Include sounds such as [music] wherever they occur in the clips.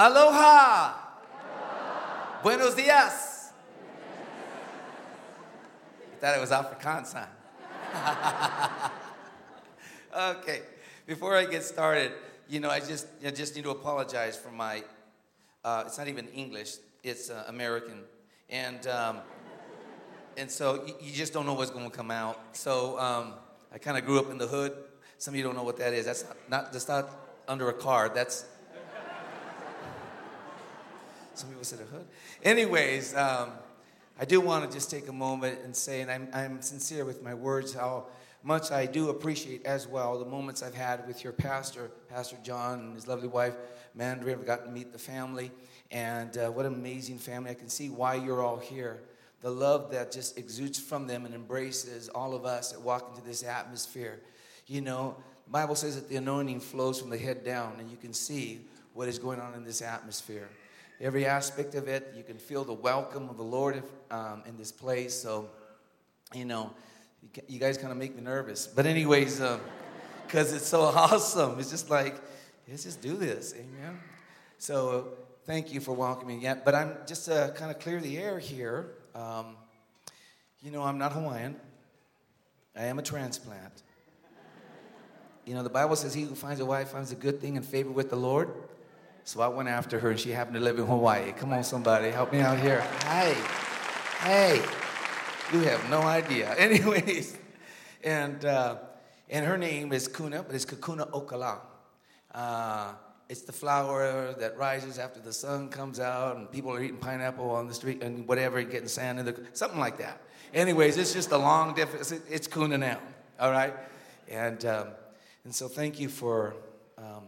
Aloha. Buenos dias. You thought it was Afrikaans, huh? [laughs] okay, before I get started, you know, I just, I just need to apologize for my, uh, it's not even English, it's uh, American. And, um, and so you, you, just don't know what's going to come out. So um, I kind of grew up in the hood. Some of you don't know what that is. That's not, not, that's not under a car. That's, some people said a hood. Anyways, um, I do want to just take a moment and say, and I'm, I'm sincere with my words, how much I do appreciate as well the moments I've had with your pastor, Pastor John, and his lovely wife, Mandra. I've gotten to meet the family, and uh, what an amazing family. I can see why you're all here. The love that just exudes from them and embraces all of us that walk into this atmosphere. You know, the Bible says that the anointing flows from the head down, and you can see what is going on in this atmosphere every aspect of it. You can feel the welcome of the Lord um, in this place. So, you know, you guys kind of make me nervous. But, anyways, because um, it's so [laughs] awesome. It's just like, let's just do this. Amen. So, thank you for welcoming yet. But I'm just to kind of clear the air here. Um, you know, I'm not Hawaiian, I am a transplant. You know, the Bible says, He who finds a wife finds a good thing and favor with the Lord. So I went after her, and she happened to live in Hawaii. Come on, somebody, help me out here. Hey, hey, you have no idea. [laughs] Anyways, and uh, and her name is Kuna, but it's Kakuna Okala. Uh, it's the flower that rises after the sun comes out, and people are eating pineapple on the street and whatever, getting sand in the something like that. Anyways, it's just a long difference. It's Kuna now, all right, and um, and so thank you for. Um,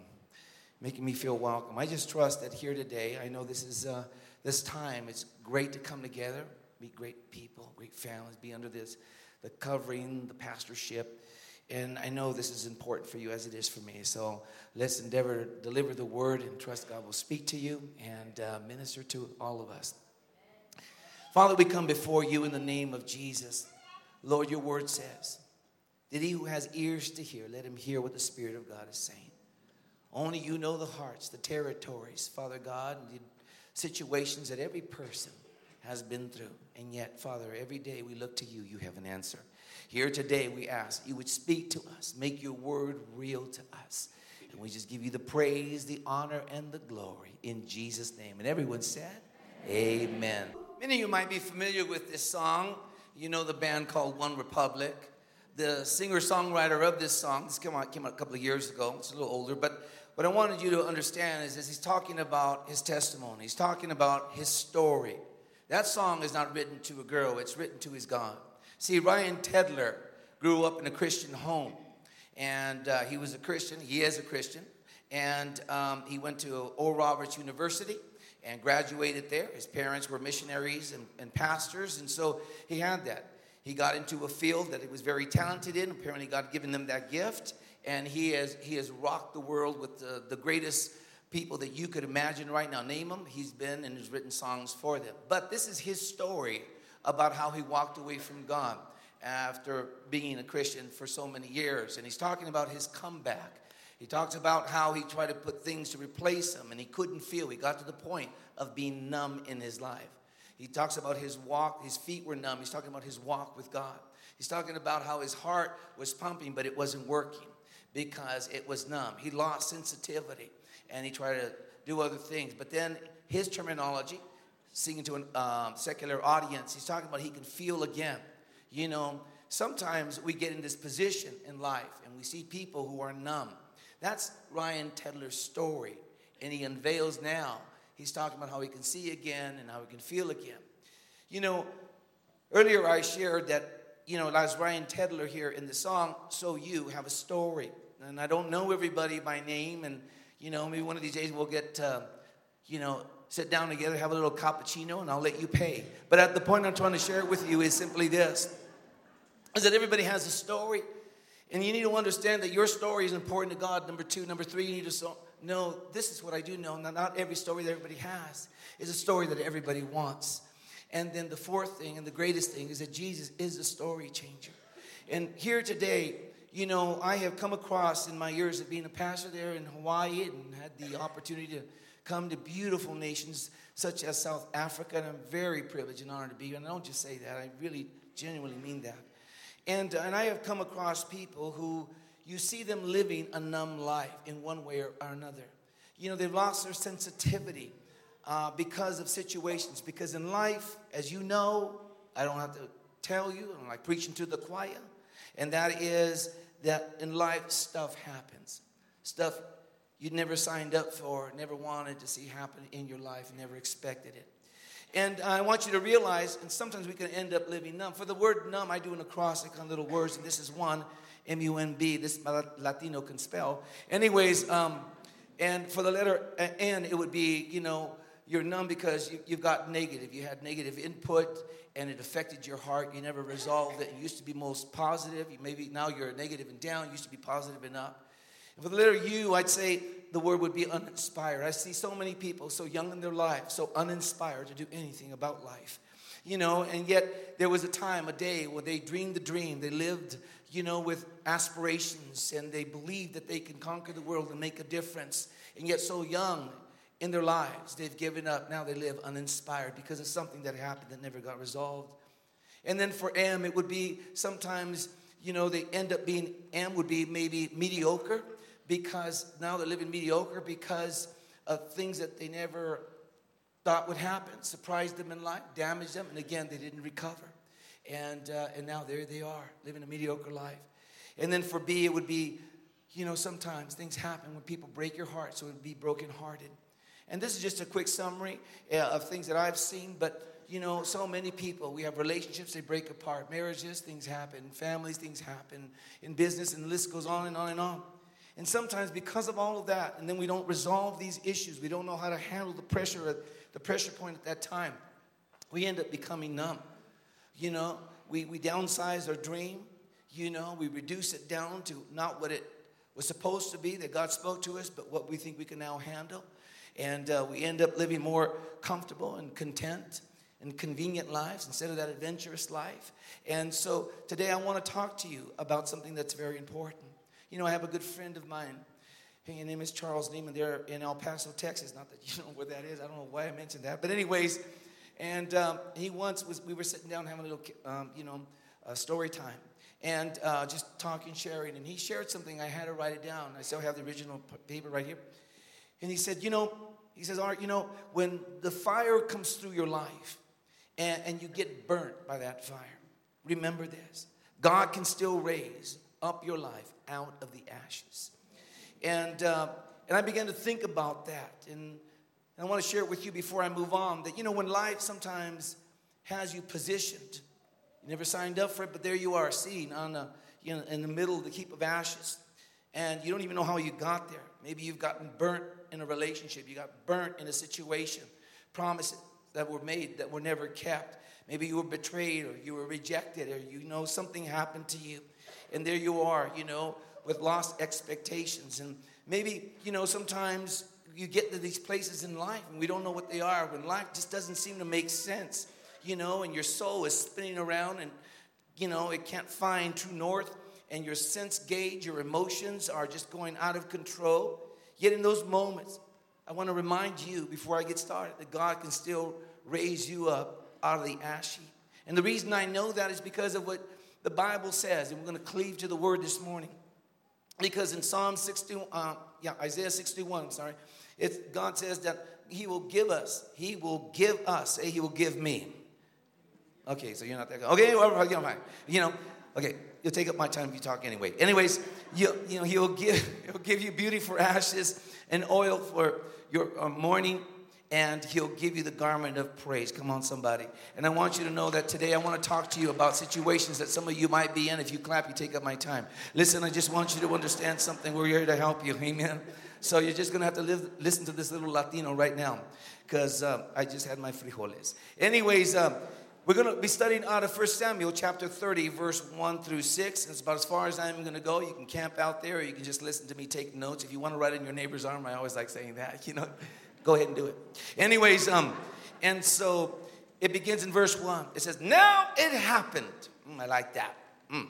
making me feel welcome. I just trust that here today, I know this is uh, this time. It's great to come together, meet great people, great families, be under this the covering, the pastorship, and I know this is important for you as it is for me. So let's endeavor to deliver the word and trust God will speak to you and uh, minister to all of us. Father, we come before you in the name of Jesus. Lord, your word says that he who has ears to hear, let him hear what the Spirit of God is saying. Only you know the hearts, the territories, Father God, the situations that every person has been through. And yet, Father, every day we look to you, you have an answer. Here today, we ask you would speak to us, make your word real to us. And we just give you the praise, the honor, and the glory in Jesus' name. And everyone said, Amen. Amen. Many of you might be familiar with this song. You know the band called One Republic. The singer songwriter of this song, this came out, came out a couple of years ago, it's a little older, but what I wanted you to understand is, is he's talking about his testimony. He's talking about his story. That song is not written to a girl, it's written to his God. See, Ryan Tedder grew up in a Christian home. And uh, he was a Christian, he is a Christian. And um, he went to Oral Roberts University and graduated there. His parents were missionaries and, and pastors, and so he had that. He got into a field that he was very talented in. Apparently, God given them that gift and he has he has rocked the world with the, the greatest people that you could imagine right now. Name them. He's been and has written songs for them. But this is his story about how he walked away from God after being a Christian for so many years, and he's talking about his comeback. He talks about how he tried to put things to replace him, and he couldn't feel. He got to the point of being numb in his life. He talks about his walk, his feet were numb. He's talking about his walk with God. He's talking about how his heart was pumping, but it wasn't working because it was numb. He lost sensitivity and he tried to do other things. But then his terminology, singing to a um, secular audience, he's talking about he can feel again. You know, sometimes we get in this position in life and we see people who are numb. That's Ryan Tedder's story. And he unveils now, he's talking about how he can see again and how he can feel again. You know, earlier I shared that you know, as Ryan Tedder here in the song, So You have a story. And I don't know everybody by name, and, you know, maybe one of these days we'll get, uh, you know, sit down together, have a little cappuccino, and I'll let you pay. But at the point I'm trying to share it with you is simply this is that everybody has a story. And you need to understand that your story is important to God. Number two. Number three, you need to know this is what I do know. Not every story that everybody has is a story that everybody wants. And then the fourth thing and the greatest thing is that Jesus is a story changer. And here today, you know, I have come across in my years of being a pastor there in Hawaii and had the opportunity to come to beautiful nations such as South Africa, and I'm very privileged and honored to be here. And I don't just say that, I really genuinely mean that. And, uh, and I have come across people who you see them living a numb life in one way or, another. You know, they've lost their sensitivity uh, because of situations. Because in life, as you know, I don't have to tell you, I'm like preaching to the choir, and that is that in life, stuff happens. Stuff you never signed up for, never wanted to see happen in your life, never expected it. And I want you to realize, and sometimes we can end up living numb. For the word numb, I do an acrostic on little words, and this is one M U N B. This Latino can spell. Anyways, um, and for the letter N, it would be, you know, you're numb because you, have got negative. You had negative input and it affected your heart. You never resolved it. You used to be most positive. You maybe now you're negative and down. You used to be positive and up. And for the letter U, I'd say the word would be uninspired. I see so many people so young in their life, so uninspired to do anything about life. You know, and yet there was a time, a day where they dreamed the dream. They lived, you know, with aspirations and they believed that they can conquer the world and make a difference. And yet, so young in their lives. They've given up. Now they live uninspired because of something that happened that never got resolved. And then for M, it would be sometimes, you know, they end up being, M would be maybe mediocre because now they're living mediocre because of things that they never thought would happen, surprised them in life, damaged them, and again, they didn't recover. And, uh, and now there they are, living a mediocre life. And then for B, it would be, you know, sometimes things happen when people break your heart, so it would be brokenhearted. And this is just a quick summary uh, of things that I've seen, but you know, so many people, we have relationships, they break apart. Marriages, things happen. Families, things happen. In business, and the list goes on and on and on. And sometimes, because of all of that, and then we don't resolve these issues, we don't know how to handle the pressure the pressure point at that time, we end up becoming numb. You know, we, we downsize our dream, you know, we reduce it down to not what it was supposed to be that God spoke to us, but what we think we can now handle. And uh, we end up living more comfortable and content and convenient lives instead of that adventurous life. And so today I want to talk to you about something that's very important. You know, I have a good friend of mine. His name is Charles Neiman. They're in El Paso, Texas. Not that you know where that is. I don't know why I mentioned that. But anyways, and um, he once was, we were sitting down having a little, um, you know, story time. And uh, just talking, sharing. And he shared something. I had to write it down. I still have the original paper right here. And he said, You know, he says, Art, you know, when the fire comes through your life and, and you get burnt by that fire, remember this God can still raise up your life out of the ashes. And, uh, and I began to think about that. And, and I want to share it with you before I move on that, you know, when life sometimes has you positioned, you never signed up for it, but there you are, sitting on a, you know, in the middle of the heap of ashes. And you don't even know how you got there. Maybe you've gotten burnt in a relationship, you got burnt in a situation, promises that were made that were never kept. Maybe you were betrayed or you were rejected or you know something happened to you. And there you are, you know, with lost expectations. And maybe, you know, sometimes you get to these places in life and we don't know what they are when life just doesn't seem to make sense, you know, and your soul is spinning around and, you know, it can't find true north and your sense gauge, your emotions are just going out of control. Yet in those moments, I want to remind you before I get started that God can still raise you up out of the ash heap. And the reason I know that is because of what the Bible says, and we're going to cleave to the word this morning. Because in Psalm 61, uh, yeah, Isaiah 61, sorry, it's, God says that He will give us, He will give us, say He will give me. Okay, so you're not that good. Okay, well, you know, you know, okay, you'll take up my time if you talk anyway. Anyways, you, you know, he'll give, [laughs] he'll give you beauty for ashes and oil for your uh, mourning, and he'll give you the garment of praise. Come on, somebody. And I want you to know that today I want to talk to you about situations that some of you might be in. If you clap, you take up my time. Listen, I just want you to understand something. We're here to help you. Amen. So you're just going to have to live, listen to this little Latino right now because uh, I just had my frijoles. Anyways, um, we're going to be studying out of 1 Samuel chapter 30, verse 1 through 6. It's about as far as I'm going to go. You can camp out there or you can just listen to me take notes. If you want to write in your neighbor's arm, I always like saying that, [laughs] you know, go ahead and do it. Anyways, um, and so it begins in verse 1. It says, Now it happened. Mm, I like that. Mm.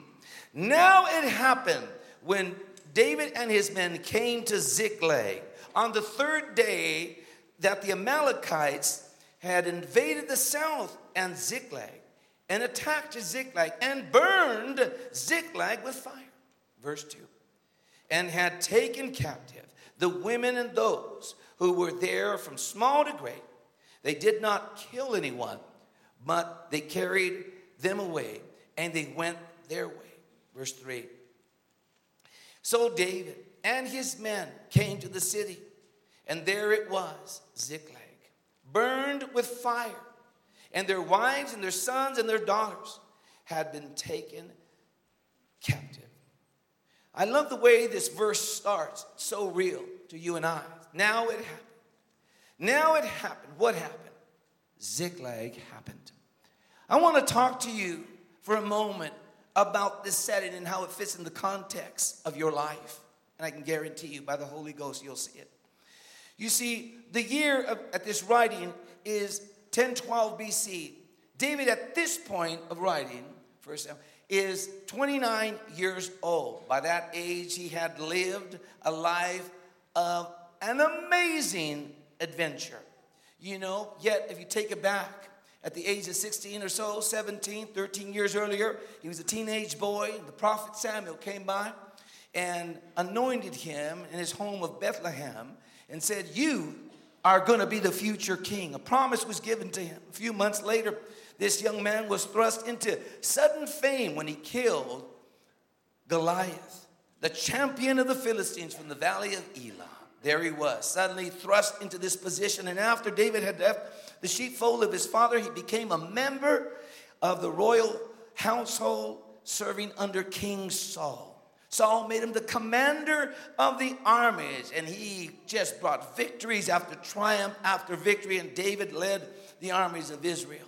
Now it happened when David and his men came to Ziklag on the third day that the Amalekites had invaded the south and Ziklag and attacked Ziklag and burned Ziklag with fire. Verse 2 and had taken captive the women and those who were there from small to great. They did not kill anyone, but they carried them away and they went their way. Verse 3 So David and his men came to the city, and there it was, Ziklag, burned with fire, and their wives and their sons and their daughters had been taken captive. I love the way this verse starts. So real to you and I. Now it happened. Now it happened. What happened? Ziklag happened. I want to talk to you for a moment about this setting and how it fits in the context of your life. And I can guarantee you, by the Holy Ghost, you'll see it. You see, the year of, at this writing is 1012 BC. David, at this point of writing, first is 29 years old. By that age, he had lived a life of an amazing adventure. You know, yet if you take it back, at the age of 16 or so, 17, 13 years earlier, he was a teenage boy. The prophet Samuel came by and anointed him in his home of Bethlehem and said, You are going to be the future king. A promise was given to him. A few months later, this young man was thrust into sudden fame when he killed Goliath, the champion of the Philistines from the valley of Elah. There he was, suddenly thrust into this position. And after David had left the sheepfold of his father, he became a member of the royal household serving under King Saul. Saul made him the commander of the armies, and he just brought victories after triumph after victory, and David led the armies of Israel.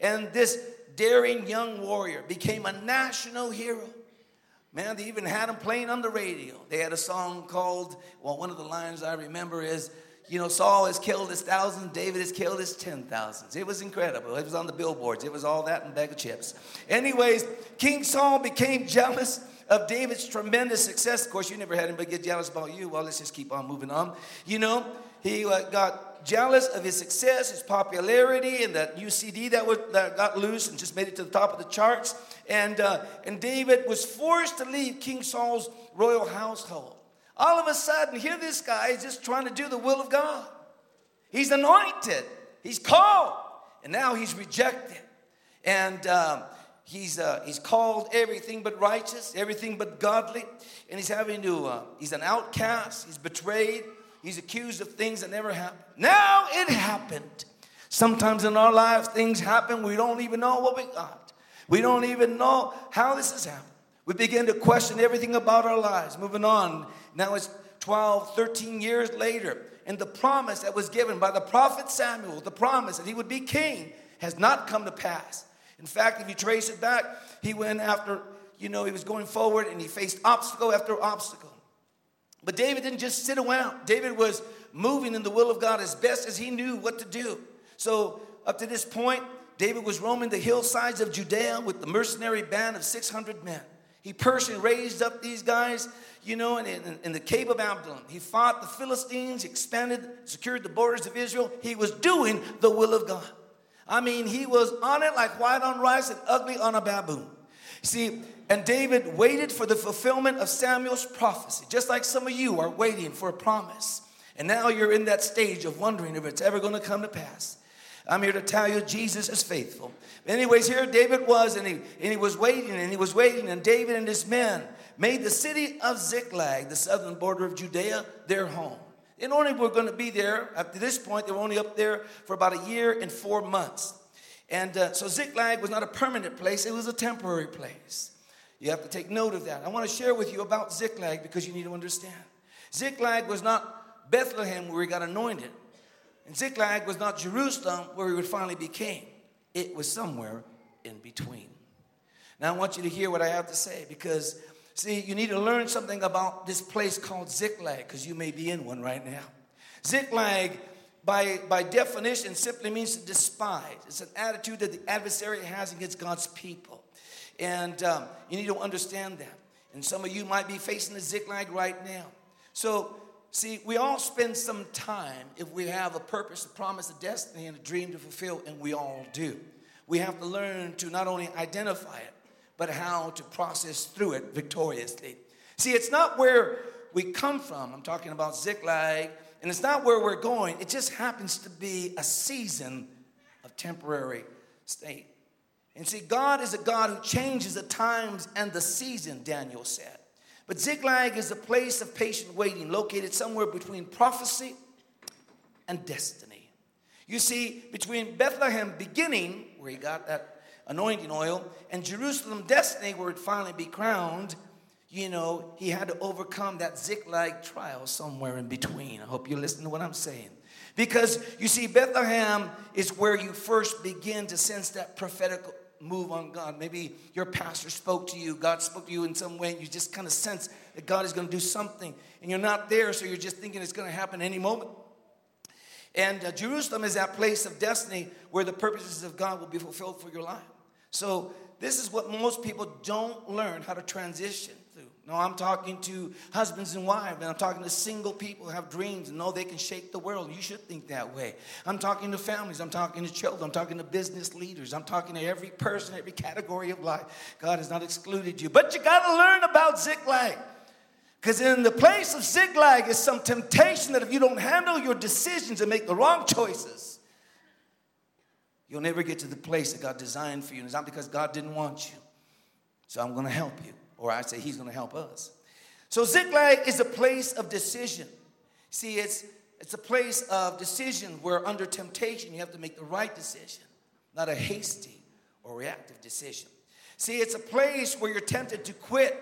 And this daring young warrior became a national hero. Man, they even had him playing on the radio. They had a song called, well, one of the lines I remember is, you know, Saul has killed his thousands, David has killed his ten thousands. It was incredible. It was on the billboards. It was all that and bag of chips. Anyways, King Saul became jealous of David's tremendous success. Of course, you never had anybody get jealous about you. Well, let's just keep on moving on. You know, he uh, got jealous of his success, his popularity, and that new CD that, was, that got loose and just made it to the top of the charts. And, uh, and David was forced to leave King Saul's royal household. All of a sudden, here this guy is just trying to do the will of God. He's anointed, he's called, and now he's rejected. And um, he's, uh, he's called everything but righteous, everything but godly, and he's having to, uh, he's an outcast, he's betrayed, He's accused of things that never happened. Now it happened. Sometimes in our lives, things happen. We don't even know what we got. We don't even know how this has happened. We begin to question everything about our lives. Moving on. Now it's 12, 13 years later. And the promise that was given by the prophet Samuel, the promise that he would be king, has not come to pass. In fact, if you trace it back, he went after, you know, he was going forward and he faced obstacle after obstacle. But David didn't just sit around. David was moving in the will of God as best as he knew what to do. So, up to this point, David was roaming the hillsides of Judea with the mercenary band of 600 men. He personally raised up these guys, you know, in, in, in the cave of Adullam. He fought the Philistines, expanded, secured the borders of Israel. He was doing the will of God. I mean, he was on it like white on rice and ugly on a baboon. See, and David waited for the fulfillment of Samuel's prophecy, just like some of you are waiting for a promise. And now you're in that stage of wondering if it's ever going to come to pass. I'm here to tell you Jesus is faithful. Anyways, here David was, and he, and he was waiting, and he was waiting, and David and his men made the city of Ziklag, the southern border of Judea, their home. They only were going to be there, to this point, they were only up there for about a year and four months. And uh, so Ziklag was not a permanent place, it was a temporary place. You have to take note of that. I want to share with you about Ziklag because you need to understand. Ziklag was not Bethlehem where he got anointed, and Ziklag was not Jerusalem where he would finally be king. It was somewhere in between. Now I want you to hear what I have to say because, see, you need to learn something about this place called Ziklag because you may be in one right now. Ziklag by, by definition, simply means to despise. It's an attitude that the adversary has against God's people. And um, you need to understand that. And some of you might be facing a Ziklag right now. So, See, we all spend some time if we have a purpose, a promise, a destiny, and a dream to fulfill, and we all do. We have to learn to not only identify it, but how to process through it victoriously. See, it's not where we come from. I'm talking about Ziklag, and it's not where we're going. It just happens to be a season of temporary state. And see, God is a God who changes the times and the season, Daniel said. But Ziklag is a place of patient waiting located somewhere between prophecy and destiny. You see, between Bethlehem beginning, where he got that anointing oil, and Jerusalem destiny, where it finally be crowned, you know, he had to overcome that Ziklag trial somewhere in between. I hope you listen to what I'm saying. Because you see, Bethlehem is where you first begin to sense that prophetic move on God. Maybe your pastor spoke to you, God spoke to you in some way, and you just kind of sense that God is going to do something. And you're not there, so you're just thinking it's going to happen any moment. And uh, Jerusalem is that place of destiny where the purposes of God will be fulfilled for your life. So, this is what most people don't learn how to transition. No, I'm talking to husbands and wives, and I'm talking to single people who have dreams and know they can shake the world. You should think that way. I'm talking to families, I'm talking to children, I'm talking to business leaders, I'm talking to every person, every category of life. God has not excluded you. But you got to learn about Ziklag. Because in the place of Ziklag is some temptation that if you don't handle your decisions and make the wrong choices, you'll never get to the place that God designed for you. And it's not because God didn't want you. So I'm going to help you or I say he's going to help us. So Ziklag is a place of decision. See, it's it's a place of decision where under temptation you have to make the right decision, not a hasty or reactive decision. See, it's a place where you're tempted to quit,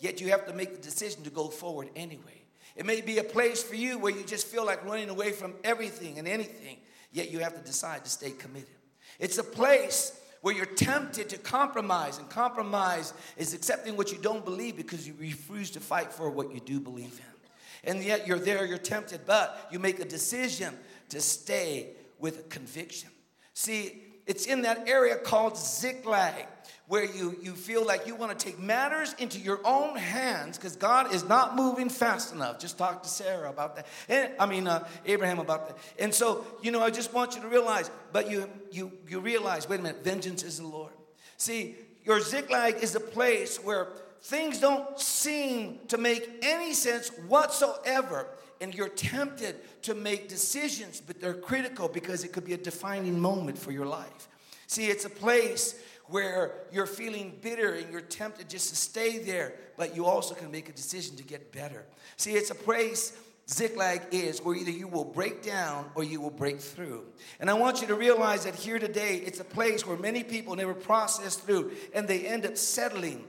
yet you have to make the decision to go forward anyway. It may be a place for you where you just feel like running away from everything and anything, yet you have to decide to stay committed. It's a place where you're tempted to compromise, and compromise is accepting what you don't believe because you refuse to fight for what you do believe in. And yet you're there, you're tempted, but you make a decision to stay with conviction. See, it's in that area called Ziklag where you, you feel like you want to take matters into your own hands because God is not moving fast enough. Just talk to Sarah about that. And, I mean, uh, Abraham about that. And so, you know, I just want you to realize, but you, you, you realize, wait a minute, vengeance is the Lord. See, your Ziklag is a place where things don't seem to make any sense whatsoever and you're tempted to make decisions, but they're critical because it could be a defining moment for your life. See, it's a place where you're feeling bitter and you're tempted just to stay there, but you also can make a decision to get better. See, it's a place Ziklag is where either you will break down or you will break through. And I want you to realize that here today, it's a place where many people never process through and they end up settling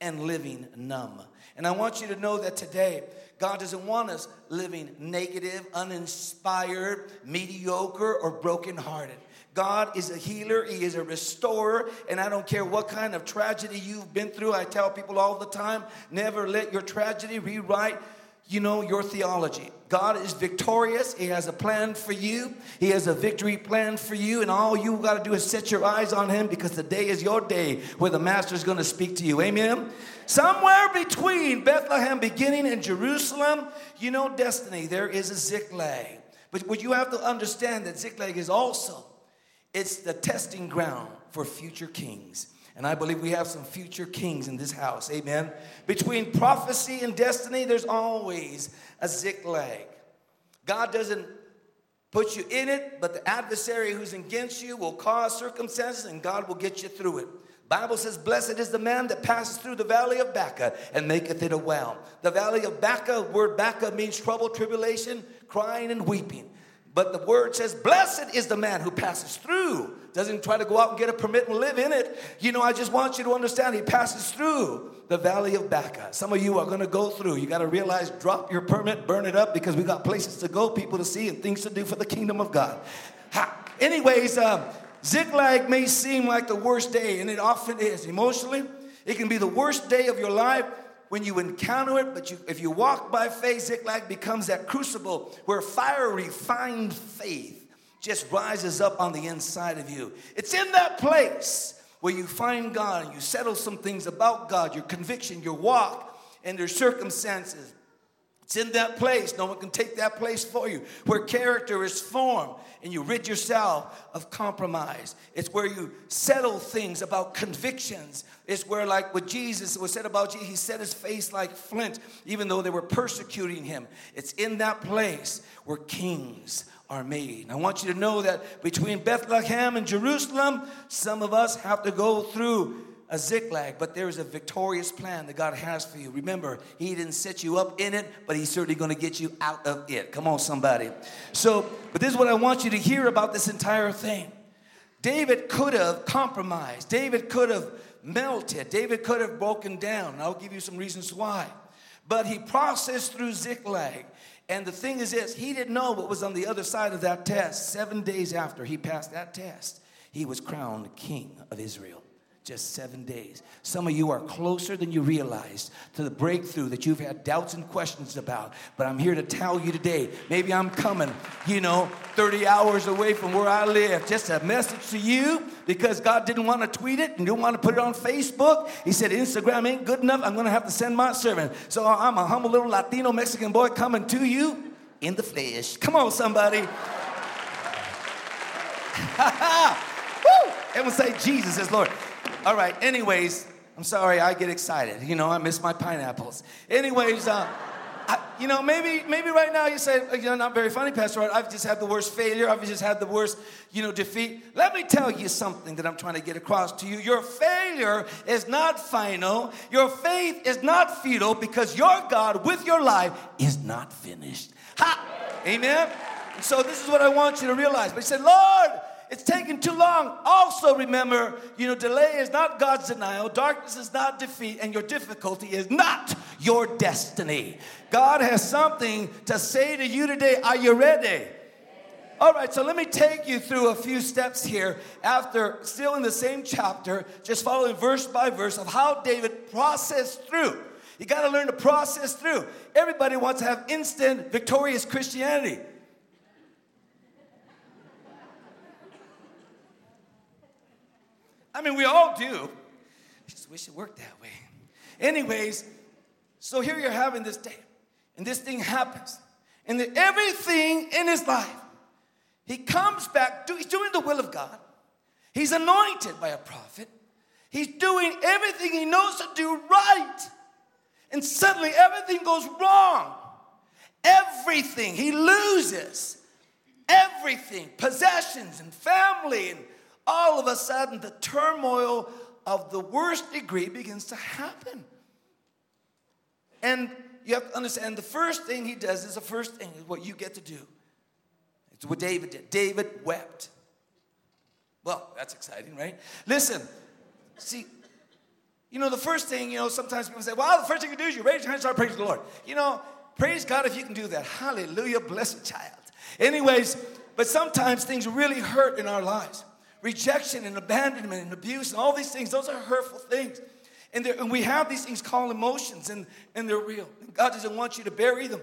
and living numb. And I want you to know that today, God doesn't want us living negative, uninspired, mediocre, or brokenhearted. God is a healer, He is a restorer, and I don't care what kind of tragedy you've been through. I tell people all the time never let your tragedy rewrite you know your theology. God is victorious. He has a plan for you. He has a victory plan for you. And all you got to do is set your eyes on Him because the day is your day where the Master is going to speak to you. Amen? Somewhere between Bethlehem beginning and Jerusalem, you know destiny. There is a Ziklag. But what you have to understand that Ziklag is also it's the testing ground for future kings. And I believe we have some future kings in this house. Amen. Between prophecy and destiny, there's always a ziklag. God doesn't put you in it, but the adversary who's against you will cause circumstances and God will get you through it. Bible says, Blessed is the man that passes through the valley of Baca and maketh it a well. The valley of Baca, word Baca means trouble, tribulation, crying, and weeping. But the word says, Blessed is the man who passes through. Doesn't try to go out and get a permit and live in it. You know, I just want you to understand he passes through the valley of Baca. Some of you are going to go through. You got to realize, drop your permit, burn it up because we got places to go, people to see, and things to do for the kingdom of God. Ha. Anyways, um, Ziklag may seem like the worst day, and it often is emotionally. It can be the worst day of your life when you encounter it, but you, if you walk by faith, Ziklag becomes that crucible where fire refined faith just rises up on the inside of you. It's in that place where you find God and you settle some things about God, your conviction, your walk, and your circumstances. It's in that place. No one can take that place for you. Where character is formed and you rid yourself of compromise. It's where you settle things about convictions. It's where, like what Jesus was said about Jesus, he set his face like flint, even though they were persecuting him. It's in that place where kings are made. And I want you to know that between Bethlehem and Jerusalem, some of us have to go through a ziklag, but there is a victorious plan that God has for you. Remember, He didn't set you up in it, but He's certainly going to get you out of it. Come on, somebody. So, but this is what I want you to hear about this entire thing. David could have compromised, David could have melted, David could have broken down. I'll give you some reasons why. But he processed through Ziklag. And the thing is this, he didn't know what was on the other side of that test. Seven days after he passed that test, he was crowned king of Israel just seven days. Some of you are closer than you realize to the breakthrough that you've had doubts and questions about. But I'm here to tell you today maybe I'm coming, you know, 30 hours away from where I live. Just a message to you because God didn't want to tweet it and didn't want to put it on Facebook. He said, Instagram ain't good enough. I'm going to have to send my servant. So I'm a humble little Latino Mexican boy coming to you in the flesh. Come on, somebody. [laughs] Woo! Everyone say Jesus is Lord. All right, anyways, I'm sorry, I get excited. You know, I miss my pineapples. Anyways, uh, I, you know, maybe maybe right now you say, you know, not very funny, Pastor. I've just had the worst failure. I've just had the worst, you know, defeat. Let me tell you something that I'm trying to get across to you. Your failure is not final. Your faith is not futile because your God with your life is not finished. Ha! Amen. And so this is what I want you to realize. But he said, Lord, it's taking too long. Also, remember, you know, delay is not God's denial, darkness is not defeat, and your difficulty is not your destiny. God has something to say to you today. Are you ready? All right, so let me take you through a few steps here after still in the same chapter, just following verse by verse of how David processed through. You got to learn to process through. Everybody wants to have instant, victorious Christianity. I mean, we all do. I just wish it worked that way. Anyways, so here you're having this day, and this thing happens. And everything in his life, he comes back, he's doing the will of God. He's anointed by a prophet. He's doing everything he knows to do right. And suddenly everything goes wrong. Everything. He loses everything possessions and family and all of a sudden the turmoil of the worst degree begins to happen. And you have to understand the first thing he does is the first thing is what you get to do. It's what David did. David wept. Well, that's exciting, right? Listen, see, you know, the first thing, you know, sometimes people say, well, the first thing you do is you raise your hand and start praising the Lord. You know, praise God if you can do that. Hallelujah, blessed child. Anyways, but sometimes things really hurt in our lives rejection and abandonment and abuse and all these things, those are hurtful things. And, and we have these things called emotions, and, and they're real. And God doesn't want you to bury them,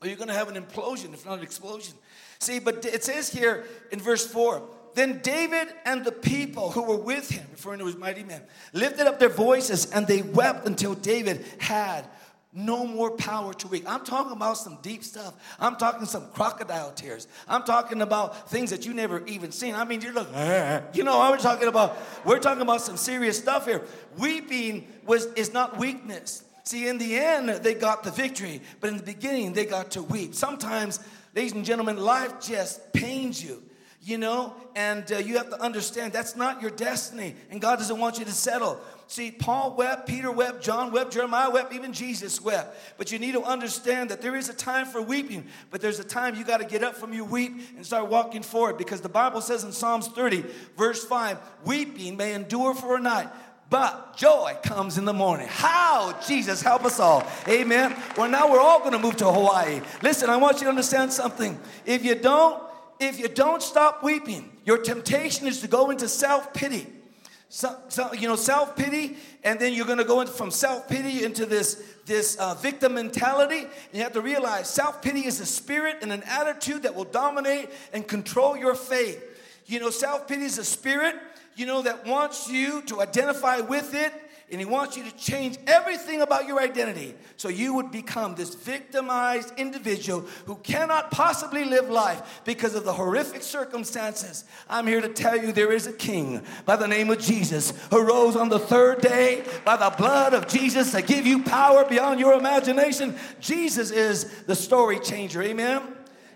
or you're going to have an implosion, if not an explosion. See, but it says here in verse 4 Then David and the people who were with him, referring to his mighty men, lifted up their voices and they wept until David had no more power to weep. I'm talking about some deep stuff. I'm talking some crocodile tears. I'm talking about things that you never even seen. I mean, you're ah. you know, I'm talking about, we're talking about some serious stuff here. Weeping was is not weakness. See, in the end, they got the victory, but in the beginning, they got to weep. Sometimes, ladies and gentlemen, life just pains you you know, and uh, you have to understand that's not your destiny, and God doesn't want you to settle. See, Paul wept, Peter wept, John wept, Jeremiah wept, even Jesus wept. But you need to understand that there is a time for weeping, but there's a time you got to get up from your weep and start walking forward because the Bible says in Psalms 30, verse 5, weeping may endure for a night, but joy comes in the morning. How? Jesus, help us all. Amen. Well, now we're all going to move to Hawaii. Listen, I want you to understand something. If you don't, if you don't stop weeping, your temptation is to go into self pity. So, so, you know, self pity, and then you're going to go into, from self pity into this this uh, victim mentality. And you have to realize self pity is a spirit and an attitude that will dominate and control your faith. You know, self pity is a spirit, you know, that wants you to identify with it and He wants you to change everything about your identity so you would become this victimized individual who cannot possibly live life because of the horrific circumstances. I'm here to tell you there is a king by the name of Jesus who rose on the third day by the blood of Jesus to give you power beyond your imagination. Jesus is the story changer. Amen.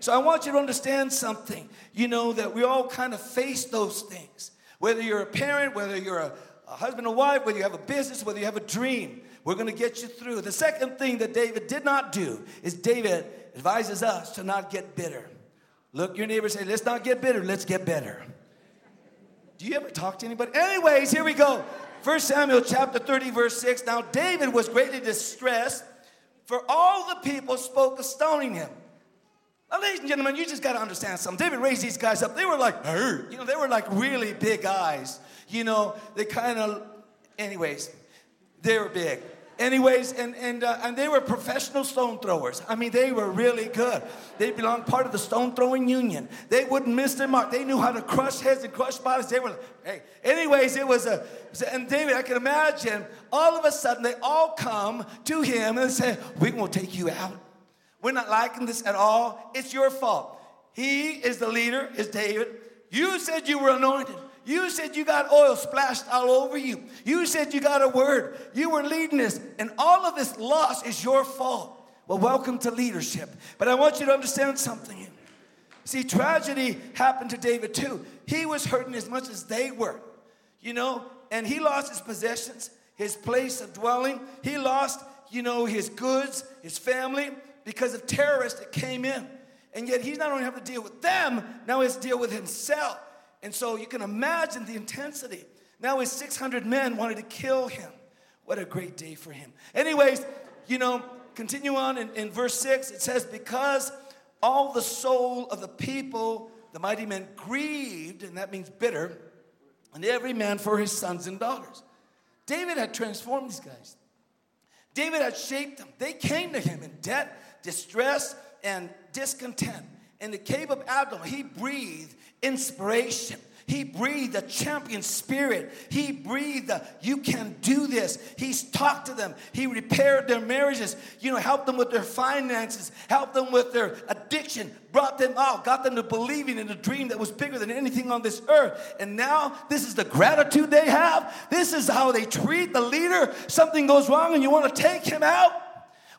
So I want you to understand something. You know that we all kind of face those things. Whether you're a parent, whether you're a a husband and wife, whether you have a business, whether you have a dream, we're going to get you through. The second thing that David did not do is David advises us to not get bitter. Look your neighbor say, let's not get bitter, let's get better. Do you ever talk to anybody? Anyways, here we go. 1 Samuel chapter 30, verse 6. Now David was greatly distressed, for all the people spoke of stoning him. Now, ladies and gentlemen, you just got to understand something. David raised these guys up. They were like, you know, they were like really big guys you know, they kind of, anyways, they were big. Anyways, and, and, uh, and they were professional stone throwers. I mean, they were really good. They belonged part of the stone throwing union. They wouldn't miss their mark. They knew how to crush heads and crush bodies. They were, hey. Anyways, it was a, and David, I can imagine, all of a sudden they all come to him and say, going to take you out. We're not liking this at all. It's your fault. He is the leader, is David. You said you were anointed. You said you got oil splashed all over you. You said you got a word. You were leading this, and all of this loss is your fault. Well, welcome to leadership. But I want you to understand something. See, tragedy happened to David too. He was hurting as much as they were, you know, and he lost his possessions, his place of dwelling. He lost, you know, his goods, his family, because of terrorists that came in. And yet he's not only having to deal with them, now he has to deal with himself. And so you can imagine the intensity. Now his 600 men wanted to kill him. What a great day for him. Anyways, you know, continue on in, in verse 6. It says, Because all the soul of the people, the mighty men grieved, and that means bitter, and every man for his sons and daughters. David had transformed these guys. David had shaped them. They came to him in debt, distress, and discontent. In the cave of Adullam, he breathed inspiration. He breathed a champion spirit. He breathed a, you can do this. He's talked to them. He repaired their marriages, you know, helped them with their finances, helped them with their addiction, brought them out, got them to believing in a dream that was bigger than anything on this earth. And now this is the gratitude they have. This is how they treat the leader. Something goes wrong and you want to take him out.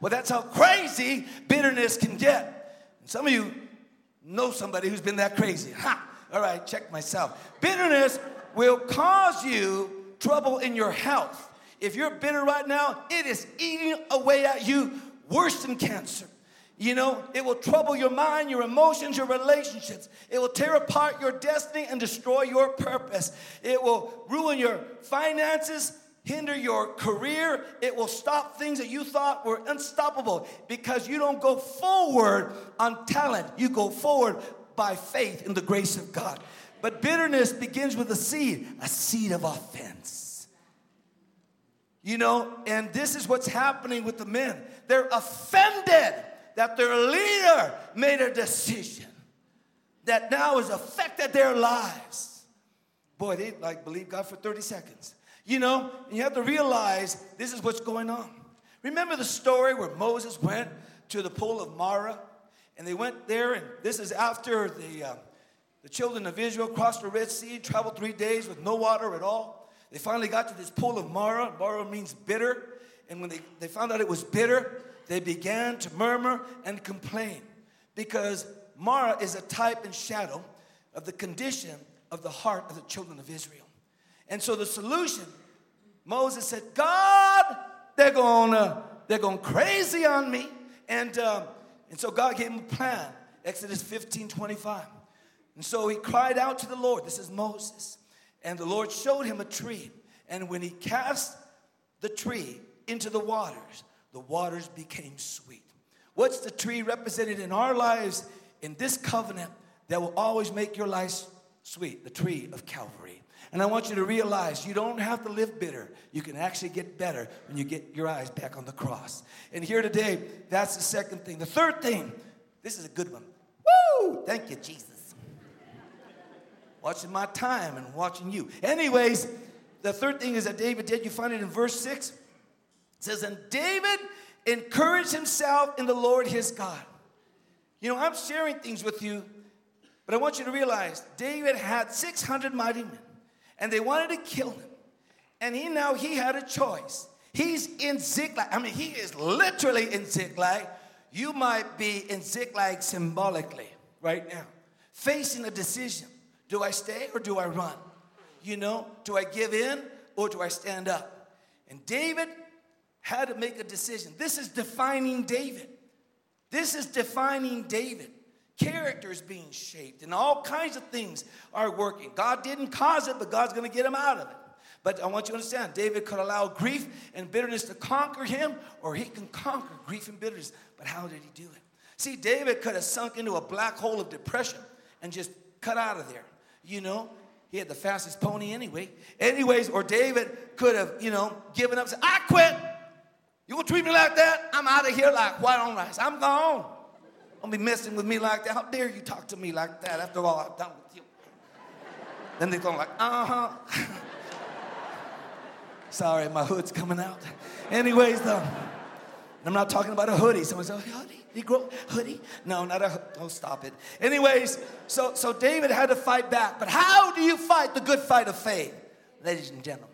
Well, that's how crazy bitterness can get. And some of you know somebody who's been that crazy. Ha! All right, check myself. Bitterness will cause you trouble in your health. If you're bitter right now, it is eating away at you worse than cancer. You know, it will trouble your mind, your emotions, your relationships. It will tear apart your destiny and destroy your purpose. It will ruin your finances, hinder your career. It will stop things that you thought were unstoppable because you don't go forward on talent. You go forward by faith in the grace of God. But bitterness begins with a seed, a seed of offense. You know, and this is what's happening with the men. They're offended that their leader made a decision that now has affected their lives. Boy, they like believe God for 30 seconds. You know, you have to realize this is what's going on. Remember the story where Moses went to the pool of Marah and they went there, and this is after the, uh, the children of Israel crossed the Red Sea, traveled three days with no water at all. They finally got to this pool of Marah. Marah means bitter. And when they, they found out it was bitter, they began to murmur and complain because Marah is a type and shadow of the condition of the heart of the children of Israel. And so the solution, Moses said, God, they're going to they're going crazy on me. And um, and so God gave him a plan. Exodus 15 25. And so he cried out to the Lord. This is Moses. And the Lord showed him a tree. And when he cast the tree into the waters, the waters became sweet. What's the tree represented in our lives in this covenant that will always make your life sweet? The tree of Calvary. And I want you to realize you don't have to live bitter. You can actually get better when you get your eyes back on the cross. And here today, that's the second thing. The third thing, this is a good one. Woo! Thank you, Jesus. watching my time and watching you. Anyways, the third thing is that David did, you find it in verse 6. It says, And David encouraged himself in the Lord his God. You know, I'm sharing things with you, but I want you to realize David had 600 mighty men, and they wanted to kill him. And he now he had a choice. He's in Ziklag. I mean, he is literally in Ziklag. You might be in Ziklag symbolically right now, facing a decision. Do I stay or do I run? You know, do I give in or do I stand up? And David had to make a decision. This is defining David. This is defining David. Characters being shaped and all kinds of things are working. God didn't cause it, but God's going to get him out of it. But I want you to understand David could allow grief and bitterness to conquer him, or he can conquer grief and bitterness. But how did he do it? See, David could have sunk into a black hole of depression and just cut out of there. You know, he had the fastest pony anyway. Anyways, or David could have, you know, given up, said, I quit. You gonna treat me like that? I'm out of here like white on rice. I'm gone. Don't be messing with me like that. How dare you talk to me like that after all I've done with you? then they're going like, uh-huh. [laughs] Sorry, my hood's coming out. Anyways, though, I'm not talking about a hoodie. Someone said, hoodie, Negro, hoodie? No, not a, oh, stop it. Anyways, so, so David had to fight back. But how do you fight the good fight of faith? Ladies and gentlemen,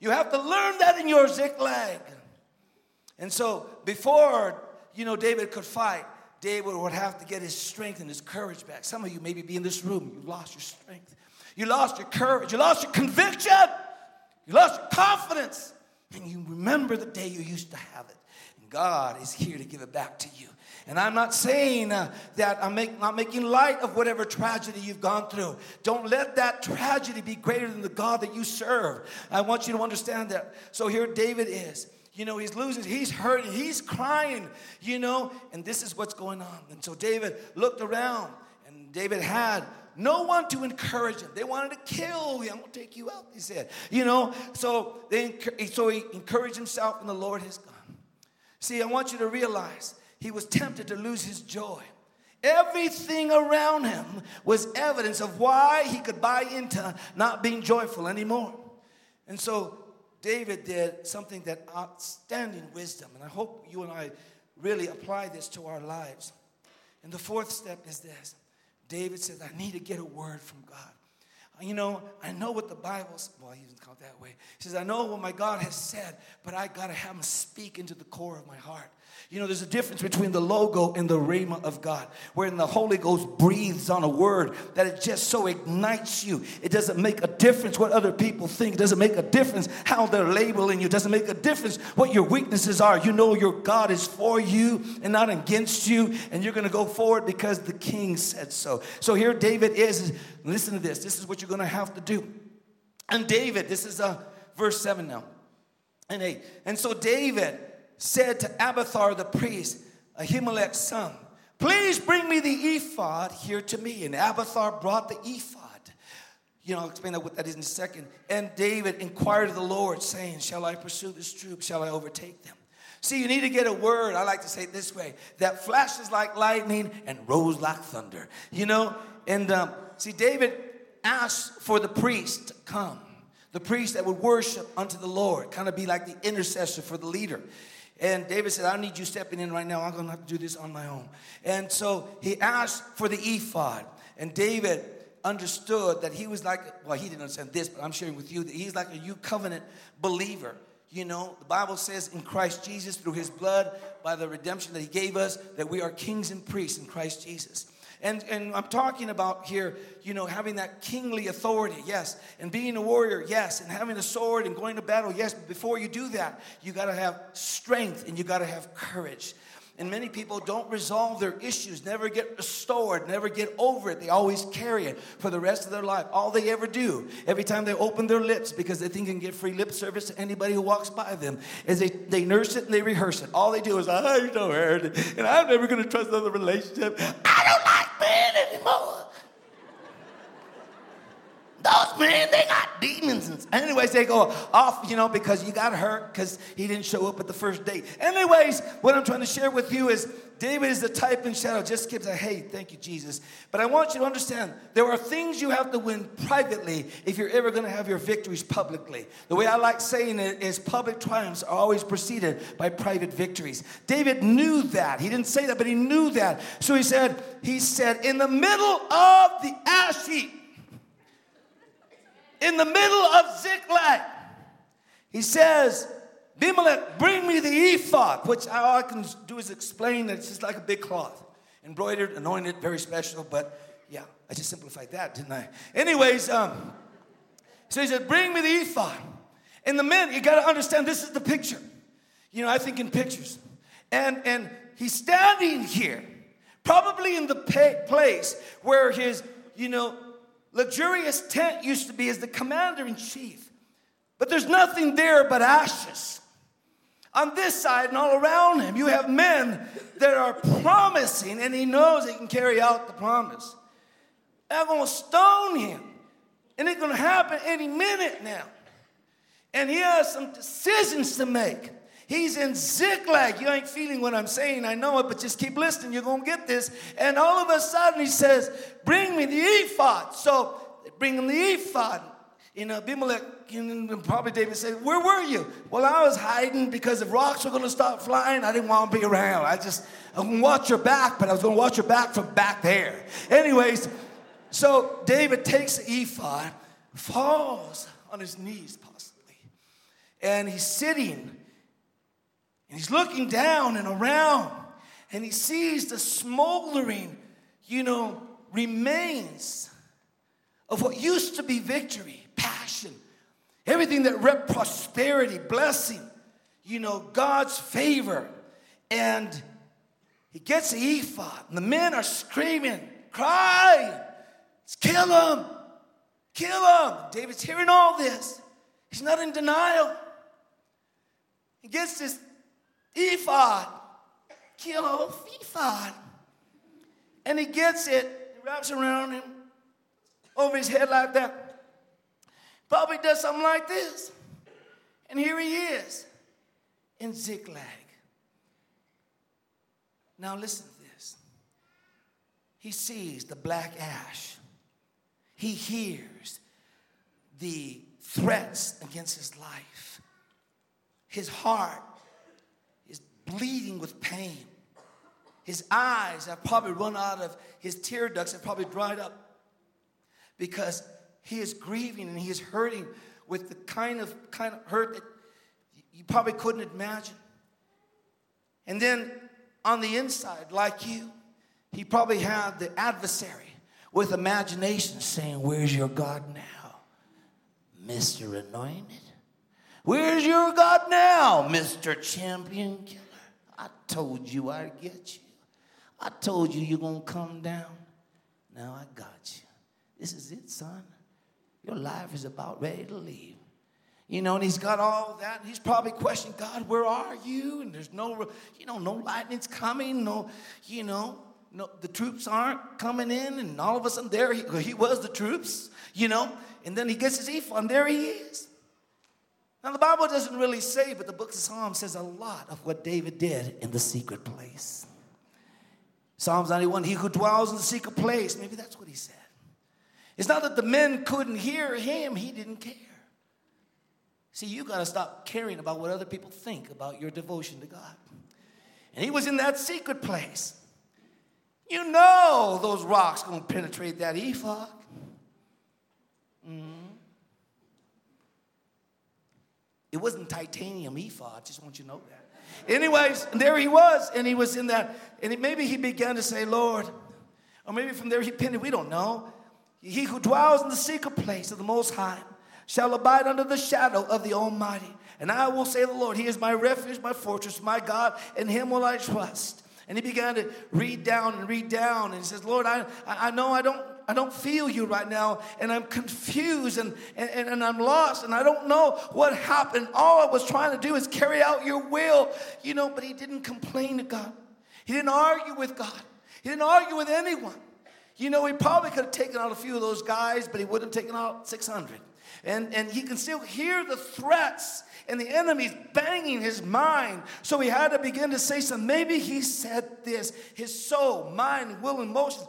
you have to learn that in your Ziklag. And so before, you know, David could fight, David would have to get his strength and his courage back. Some of you maybe be in this room, you lost your strength. You lost your courage. You lost your conviction. You lost your confidence. And you remember the day you used to have it. And God is here to give it back to you. And I'm not saying uh, that I'm make, not making light of whatever tragedy you've gone through. Don't let that tragedy be greater than the God that you serve. I want you to understand that. So here David is. You know, he's losing, he's hurting, he's crying, you know, and this is what's going on. And so David looked around, and David had no one to encourage him. They wanted to kill him. I'm gonna take you out, he said. You know, so they so he encouraged himself in the Lord his God. See, I want you to realize he was tempted to lose his joy. Everything around him was evidence of why he could buy into not being joyful anymore. And so David did something that outstanding wisdom, and I hope you and I really apply this to our lives. And the fourth step is this David says, I need to get a word from God. You know, I know what the Bible's, well, he doesn't call it that way. He says, I know what my God has said, but I got to have him speak into the core of my heart. You know, there's a difference between the logo and the rhema of God, wherein the Holy Ghost breathes on a word that it just so ignites you. It doesn't make a difference what other people think. It doesn't make a difference how they're labeling you. It doesn't make a difference what your weaknesses are. You know your God is for you and not against you, and you're going to go forward because the king said so. So here David is. Listen to this. This is what you're going to have to do. And David, this is uh, verse 7 now and 8. And so David said to Abiathar the priest, Ahimelech's son, Please bring me the ephod here to me. And Abiathar brought the ephod. You know, I'll explain that what that is in a second. And David inquired of the Lord, saying, Shall I pursue this troop? Shall I overtake them? See, you need to get a word, I like to say it this way, that flashes like lightning and rolls like thunder. You know, and um, see, David asked for the priest to come, the priest that would worship unto the Lord, kind of be like the intercessor for the leader. And David said, I need you stepping in right now. I'm going to have to do this on my own. And so he asked for the ephod. And David understood that he was like, well, he didn't understand this, but I'm sharing with you that he's like a new covenant believer. You know, the Bible says in Christ Jesus, through his blood, by the redemption that he gave us, that we are kings and priests in Christ Jesus. And, and I'm talking about here, you know, having that kingly authority, yes, and being a warrior, yes, and having a sword and going to battle, yes. But before you do that, you got to have strength and you got to have courage. And many people don't resolve their issues, never get restored, never get over it. They always carry it for the rest of their life. All they ever do, every time they open their lips because they think they can get free lip service to anybody who walks by them, is they, they nurse it and they rehearse it. All they do is, I don't hurt it, and I'm never going to trust another relationship. I don't like men anymore. Those men, they got demons. Anyways, they go off, you know, because you got hurt because he didn't show up at the first date. Anyways, what I'm trying to share with you is David is the type and shadow. Just gives a hey, thank you, Jesus. But I want you to understand there are things you have to win privately if you're ever going to have your victories publicly. The way I like saying it is public triumphs are always preceded by private victories. David knew that. He didn't say that, but he knew that. So he said, he said, in the middle of the ash heap, in the middle of Ziklag, he says, Abimelech, bring me the ephod, which all I can do is explain that it's just like a big cloth, embroidered, anointed, very special, but yeah, I just simplified that, didn't I? Anyways, um, so he said, bring me the ephod. And the men, you got to understand, this is the picture. You know, I think in pictures. And, and he's standing here, probably in the place where his, you know, luxurious tent used to be as the commander in chief. But there's nothing there but ashes. On this side and all around him, you have men that are promising, and he knows he can carry out the promise. They're to stone him, and it's to happen any minute now. And he has some decisions to make. He's in Ziklag. You ain't feeling what I'm saying. I know it, but just keep listening. You're going to get this. And all of a sudden, he says, Bring me the ephod. So they bring him the ephod. You know, Abimelech, and probably David said, Where were you? Well, I was hiding because if rocks were going to start flying, I didn't want to be around. I just, I'm going to watch your back, but I was going to watch your back from back there. Anyways, so David takes the ephod, falls on his knees, possibly, and he's sitting and he's looking down and around and he sees the smoldering, you know, remains of what used to be victory passion, everything that rep prosperity, blessing, you know, God's favor. And he gets the ephod, and the men are screaming, crying, kill him, kill him. David's hearing all this. He's not in denial. He gets this ephod, kill ephod. And he gets it, he wraps around him, over his head like that probably does something like this. And here he is in Ziklag. Now, listen to this. He sees the black ash, he hears the threats against his life. His heart bleeding with pain. His eyes have probably run out of, his tear ducts have probably dried up because he is grieving and he is hurting with the kind of kind of hurt that you probably couldn't imagine. And then on the inside, like you, he probably had the adversary with imagination saying, Where's your God now? Mr. Anointed. Where's your God now, Mr. Champion? I told you I'd get you. I told you you're going to come down. Now I got you. This is it, son. Your life is about ready to leave. You know, and he's got all that. He's probably questioning, God, where are you? And there's no, you know, no lightning's coming. No, you know, no, the troops aren't coming in. And all of a sudden, there he, he was, the troops, you know. And then he gets his ephod, and there he is. Now, the Bible doesn't really say, but the book of Psalms says a lot of what David did in the secret place. Psalms 91, he who dwells in the secret place, maybe that's what he said. It's not that the men couldn't hear him, he didn't care. See, you got to stop caring about what other people think about your devotion to God. And he was in that secret place. You know those rocks going to penetrate that ephod. It wasn't titanium ephod, I just want you to know that. Anyways, there he was, and he was in that, and maybe he began to say, Lord, or maybe from there he pinned it, we don't know. He who dwells in the secret place of the Most High shall abide under the shadow of the Almighty. And I will say, The Lord, He is my refuge, my fortress, my God, in Him will I trust. And he began to read down and read down. And he says, Lord, I, I know I don't, I don't feel you right now. And I'm confused and, and, and I'm lost. And I don't know what happened. All I was trying to do is carry out your will. You know, but he didn't complain to God. He didn't argue with God. He didn't argue with anyone. You know, he probably could have taken out a few of those guys, but he wouldn't have taken out 600. And, and he can still hear the threats and the enemy's banging his mind. So he had to begin to say something. Maybe he said this his soul, mind, will, and emotions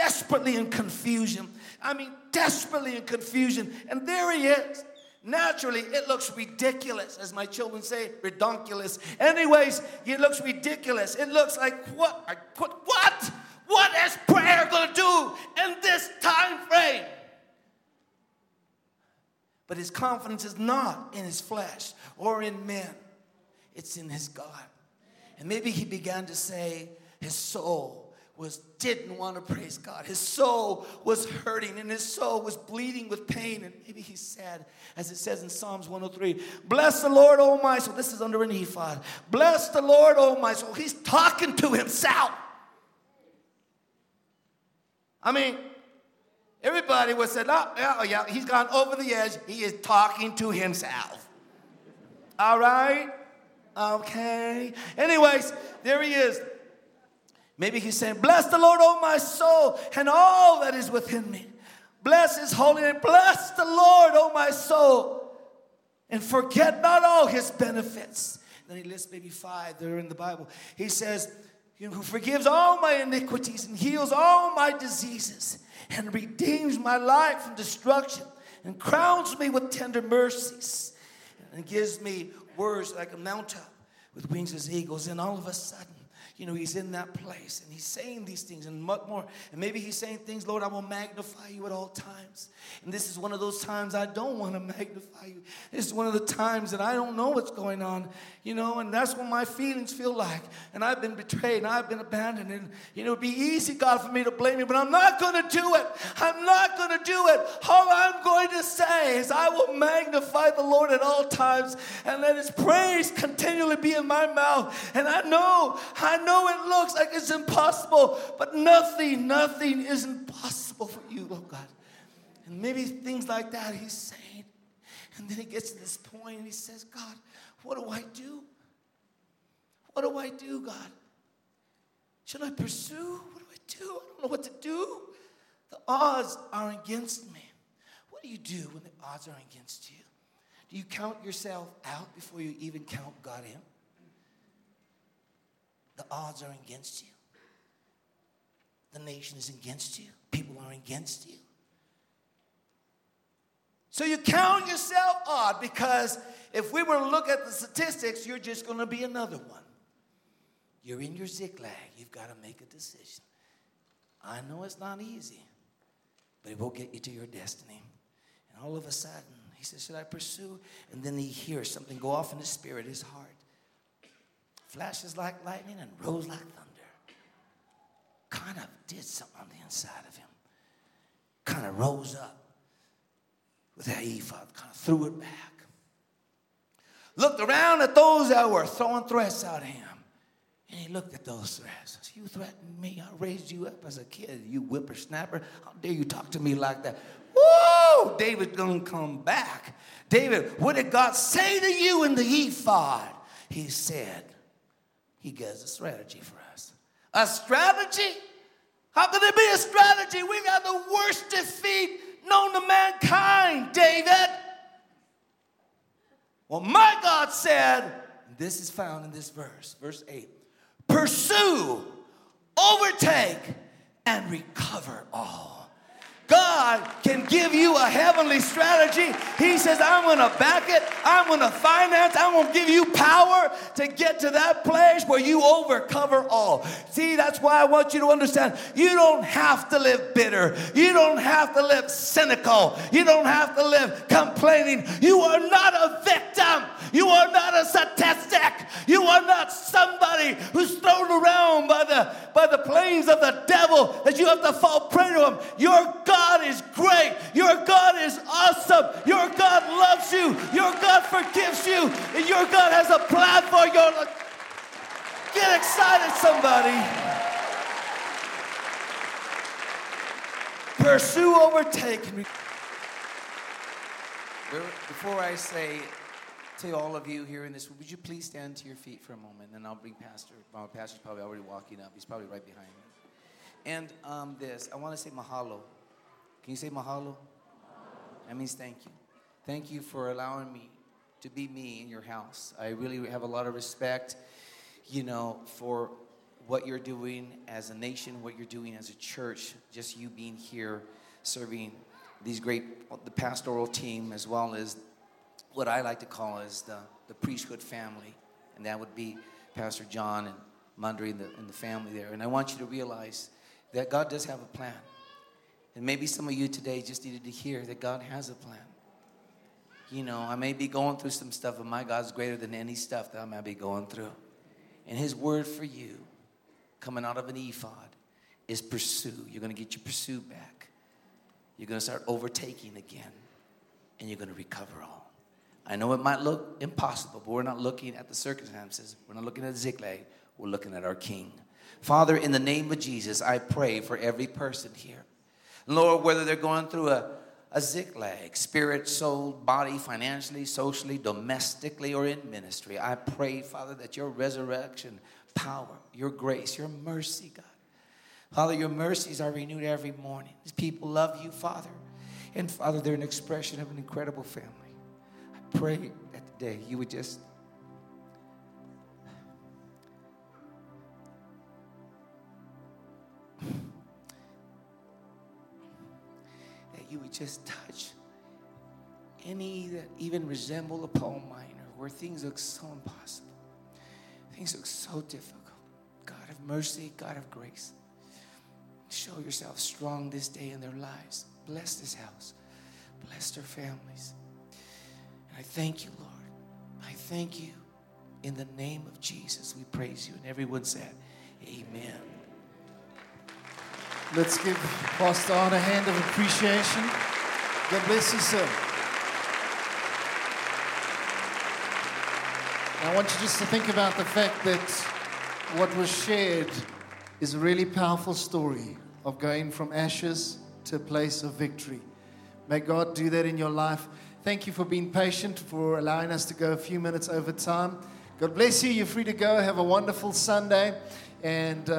desperately in confusion. I mean, desperately in confusion. And there he is. Naturally, it looks ridiculous, as my children say, redonkulous. Anyways, it looks ridiculous. It looks like what? What? What? What is prayer going to do in this time frame? But his confidence is not in his flesh or in men, it's in his God. And maybe he began to say his soul was didn't want to praise God. His soul was hurting and his soul was bleeding with pain. And maybe he said, as it says in Psalms 103, Bless the Lord, O my soul. This is under an ephod. Bless the Lord, O my soul. He's talking to himself. I mean, everybody would say, oh, yeah, yeah, he's gone over the edge. He is talking to himself. All right? Okay. Anyways, there he is. Maybe he's saying, Bless the Lord, O my soul, and all that is within me. Bless his holy name. Bless the Lord, O my soul, and forget not all his benefits. Then he lists maybe five that are in the Bible. He says, you know, who forgives all my iniquities and heals all my diseases and redeems my life from destruction and crowns me with tender mercies and gives me words like a mount up with wings as eagles. And all of a sudden, you know, he's in that place and he's saying these things and much more. And maybe he's saying things, Lord, I will magnify you at all times. And this is one of those times I don't want to [laughs] magnify you. This is one of the times that I don't know what's going on, you know, and that's what my feelings feel like. And I've been betrayed and I've been abandoned. And, you know, it'd be easy, God, for me to blame you, but I'm not going to do it. I'm not going to do it. All I'm going to say is I will magnify the Lord at all times and let his praise continually be in my mouth. And I know, I know know it looks like it's impossible, but nothing, nothing is impossible for you, oh God. And maybe things like that he's saying. And then he gets to this point and he says, God, what do I do? What do I do, God? Should I pursue? What do I do? I don't know what to do. The odds are against me. What do you do when the odds are against you? Do you count yourself out before you even count God in? The odds are against you. The nation is against you. People are against you. So you count yourself odd because if we were to look at the statistics, you're just going to be another one. You're in your Ziklag. You've got to make a decision. I know it's not easy, but it will get you to your destiny. And all of a sudden, he says, Should I pursue? And then he hears something go off in his spirit, his heart flashes like lightning and rose like thunder. Kind of did something on the inside of him. Kind of rose up with that ephod, kind of threw it back. Looked around at those that were throwing threats at him. And he looked at those threats. Said, you threatened me. I raised you up as a kid. You whippersnapper. How dare you talk to me like that? Woo! David's gonna come back. David, what did God say to you in the ephod? He said, he gives a strategy for us. A strategy? How can there be a strategy? We got the worst defeat known to mankind, David. Well, my God said, this is found in this verse, verse 8 pursue, overtake, and recover all. God can give you a heavenly strategy. He says, I'm going to back it. I'm going to finance. I'm going to give you power to get to that place where you overcover all. See, that's why I want you to understand you don't have to live bitter. You don't have to live cynical. You don't have to live complaining. You are not a victim. You are not a statistic. You are not somebody who's thrown around by the, by the planes of the devil that you have to fall prey to him. Your God God is great. Your God is awesome. Your God loves you. Your God forgives you. And your God has a plan for your life. Get excited, somebody. Pursue, overtake. Before I say to all of you here in this room, would you please stand to your feet for a moment, and I'll bring Pastor. Well, Pastor's probably already walking up. He's probably right behind me. And um, this, I want to say mahalo. Can you say mahalo? That means thank you. Thank you for allowing me to be me in your house. I really have a lot of respect, you know, for what you're doing as a nation, what you're doing as a church, just you being here serving these great, the pastoral team, as well as what I like to call as the, the priesthood family. And that would be Pastor John and Mundry and the, and the family there. And I want you to realize that God does have a plan. And maybe some of you today just needed to hear that God has a plan. You know, I may be going through some stuff, but my God's greater than any stuff that I might be going through. And His word for you, coming out of an ephod, is pursue. You're going to get your pursuit back. You're going to start overtaking again, and you're going to recover all. I know it might look impossible, but we're not looking at the circumstances. We're not looking at Ziklag. We're looking at our King. Father, in the name of Jesus, I pray for every person here. Lord, whether they're going through a, a Ziklag, spirit, soul, body, financially, socially, domestically, or in ministry, I pray, Father, that your resurrection power, your grace, your mercy, God. Father, your mercies are renewed every morning. These people love you, Father. And Father, they're an expression of an incredible family. I pray that today you would just you would just touch any that even resemble a Paul Minor, where things look so impossible, things look so difficult. God of mercy, God of grace, show yourself strong this day in their lives. Bless this house, bless their families. And I thank you, Lord. I thank you. In the name of Jesus, we praise you. And everyone said, Amen. Let's give Pastor Art a hand of appreciation. God bless you, sir. I want you just to think about the fact that what was shared is a really powerful story of going from ashes to a place of victory. May God do that in your life. Thank you for being patient, for allowing us to go a few minutes over time. God bless you. You're free to go. Have a wonderful Sunday. And uh,